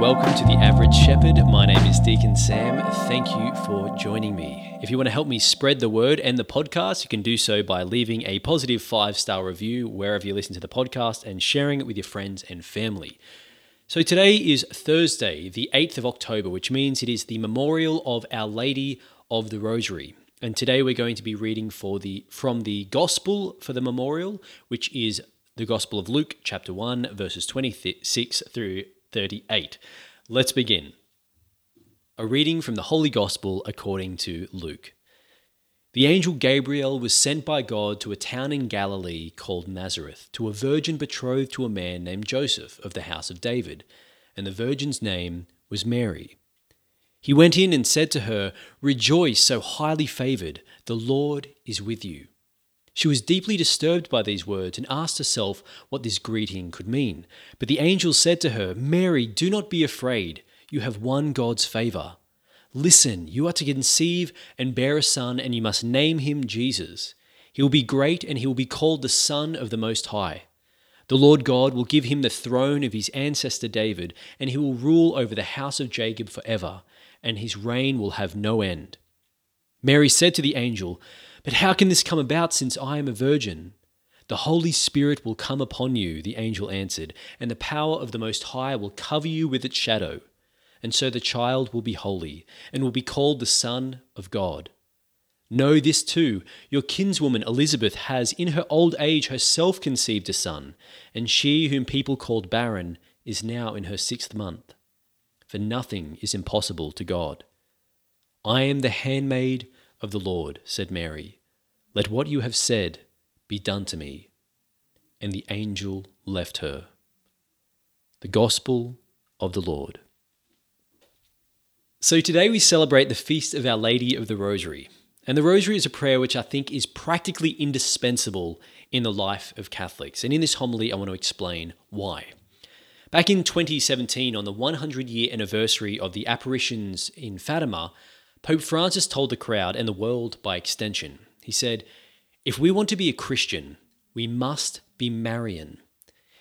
welcome to The Average Shepherd. My name is Deacon Sam. Thank you for joining me. If you want to help me spread the word and the podcast, you can do so by leaving a positive five star review wherever you listen to the podcast and sharing it with your friends and family. So today is Thursday, the 8th of October, which means it is the memorial of Our Lady of the Rosary. And today we're going to be reading for the from the Gospel for the memorial, which is the Gospel of Luke, chapter 1, verses 26 through 38. Let's begin. A reading from the Holy Gospel according to Luke. The angel Gabriel was sent by God to a town in Galilee called Nazareth, to a virgin betrothed to a man named Joseph of the house of David, and the virgin's name was Mary. He went in and said to her, Rejoice, so highly favored, the Lord is with you. She was deeply disturbed by these words and asked herself what this greeting could mean. But the angel said to her, Mary, do not be afraid. You have won God's favor. Listen, you are to conceive and bear a son, and you must name him Jesus. He will be great, and he will be called the Son of the Most High. The Lord God will give him the throne of his ancestor David, and he will rule over the house of Jacob forever, and his reign will have no end. Mary said to the angel, but how can this come about since I am a virgin? The Holy Spirit will come upon you, the angel answered, and the power of the Most High will cover you with its shadow. And so the child will be holy, and will be called the Son of God. Know this too your kinswoman Elizabeth has in her old age herself conceived a son, and she whom people called barren is now in her sixth month. For nothing is impossible to God. I am the handmaid of the Lord, said Mary. Let what you have said be done to me. And the angel left her. The Gospel of the Lord. So today we celebrate the feast of Our Lady of the Rosary. And the Rosary is a prayer which I think is practically indispensable in the life of Catholics. And in this homily, I want to explain why. Back in 2017, on the 100 year anniversary of the apparitions in Fatima, Pope Francis told the crowd and the world by extension, he said, If we want to be a Christian, we must be Marian.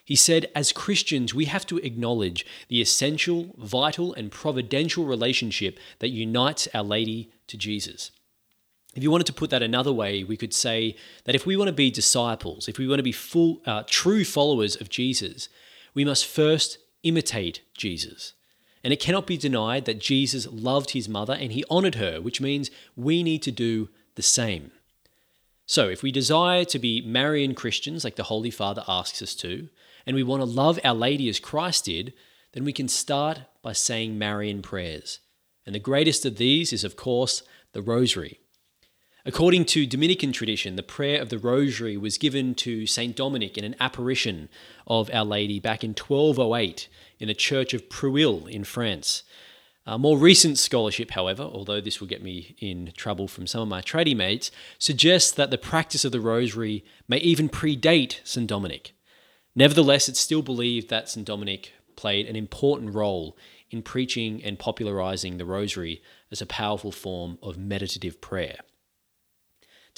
He said, as Christians, we have to acknowledge the essential, vital, and providential relationship that unites Our Lady to Jesus. If you wanted to put that another way, we could say that if we want to be disciples, if we want to be full, uh, true followers of Jesus, we must first imitate Jesus. And it cannot be denied that Jesus loved his mother and he honored her, which means we need to do the same. So, if we desire to be Marian Christians, like the Holy Father asks us to, and we want to love Our Lady as Christ did, then we can start by saying Marian prayers. And the greatest of these is, of course, the Rosary. According to Dominican tradition, the prayer of the Rosary was given to St. Dominic in an apparition of Our Lady back in 1208 in the Church of Prouille in France. Uh, more recent scholarship, however, although this will get me in trouble from some of my tradie mates, suggests that the practice of the Rosary may even predate St. Dominic. Nevertheless, it's still believed that St. Dominic played an important role in preaching and popularizing the Rosary as a powerful form of meditative prayer.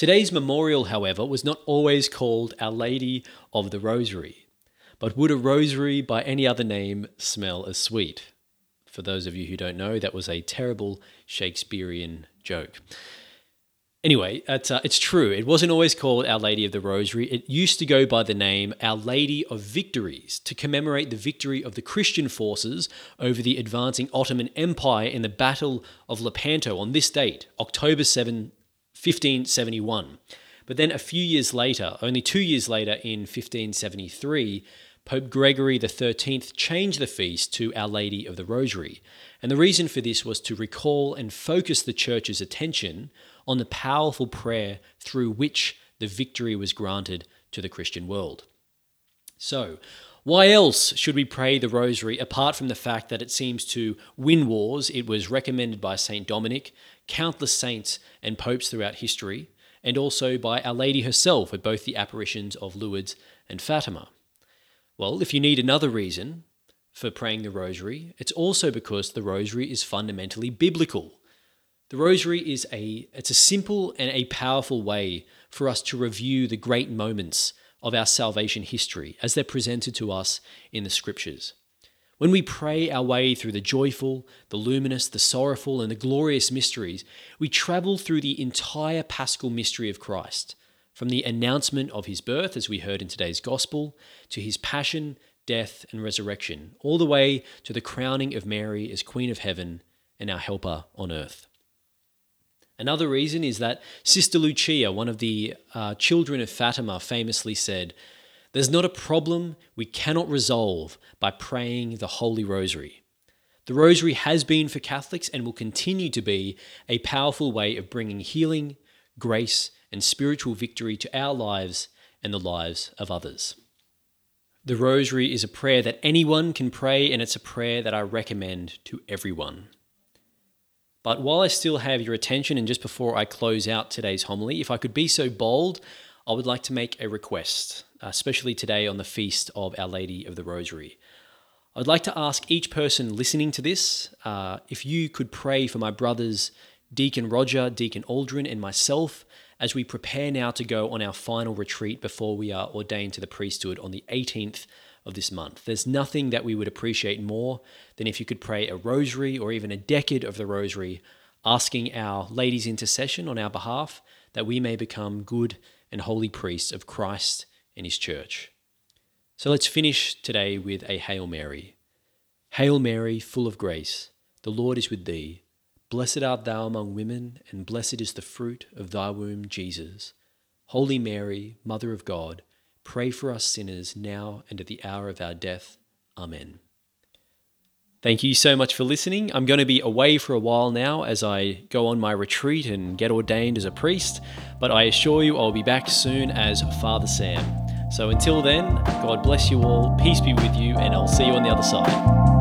Today's memorial, however, was not always called Our Lady of the Rosary, but would a rosary by any other name smell as sweet? For those of you who don't know, that was a terrible Shakespearean joke. Anyway, it's, uh, it's true. It wasn't always called Our Lady of the Rosary. It used to go by the name Our Lady of Victories to commemorate the victory of the Christian forces over the advancing Ottoman Empire in the Battle of Lepanto on this date, October 7, 1571. But then a few years later, only two years later in 1573, Pope Gregory XIII changed the feast to Our Lady of the Rosary. And the reason for this was to recall and focus the Church's attention on the powerful prayer through which the victory was granted to the Christian world. So, why else should we pray the Rosary apart from the fact that it seems to win wars? It was recommended by St. Dominic, countless saints and popes throughout history, and also by Our Lady herself at both the apparitions of Lourdes and Fatima. Well, if you need another reason for praying the Rosary, it's also because the Rosary is fundamentally biblical. The Rosary is a it's a simple and a powerful way for us to review the great moments of our salvation history as they're presented to us in the scriptures. When we pray our way through the joyful, the luminous, the sorrowful, and the glorious mysteries, we travel through the entire paschal mystery of Christ, from the announcement of his birth, as we heard in today's Gospel, to his passion, death, and resurrection, all the way to the crowning of Mary as Queen of Heaven and our helper on earth. Another reason is that Sister Lucia, one of the uh, children of Fatima, famously said, there's not a problem we cannot resolve by praying the Holy Rosary. The Rosary has been for Catholics and will continue to be a powerful way of bringing healing, grace, and spiritual victory to our lives and the lives of others. The Rosary is a prayer that anyone can pray, and it's a prayer that I recommend to everyone. But while I still have your attention, and just before I close out today's homily, if I could be so bold, I would like to make a request, especially today on the feast of Our Lady of the Rosary. I'd like to ask each person listening to this uh, if you could pray for my brothers, Deacon Roger, Deacon Aldrin, and myself as we prepare now to go on our final retreat before we are ordained to the priesthood on the 18th of this month. There's nothing that we would appreciate more than if you could pray a rosary or even a decade of the rosary, asking our lady's intercession on our behalf that we may become good and holy priests of Christ and his church. So let's finish today with a Hail Mary. Hail Mary, full of grace, the Lord is with thee. Blessed art thou among women, and blessed is the fruit of thy womb, Jesus. Holy Mary, Mother of God, pray for us sinners now and at the hour of our death. Amen. Thank you so much for listening. I'm going to be away for a while now as I go on my retreat and get ordained as a priest, but I assure you I'll be back soon as Father Sam. So until then, God bless you all, peace be with you, and I'll see you on the other side.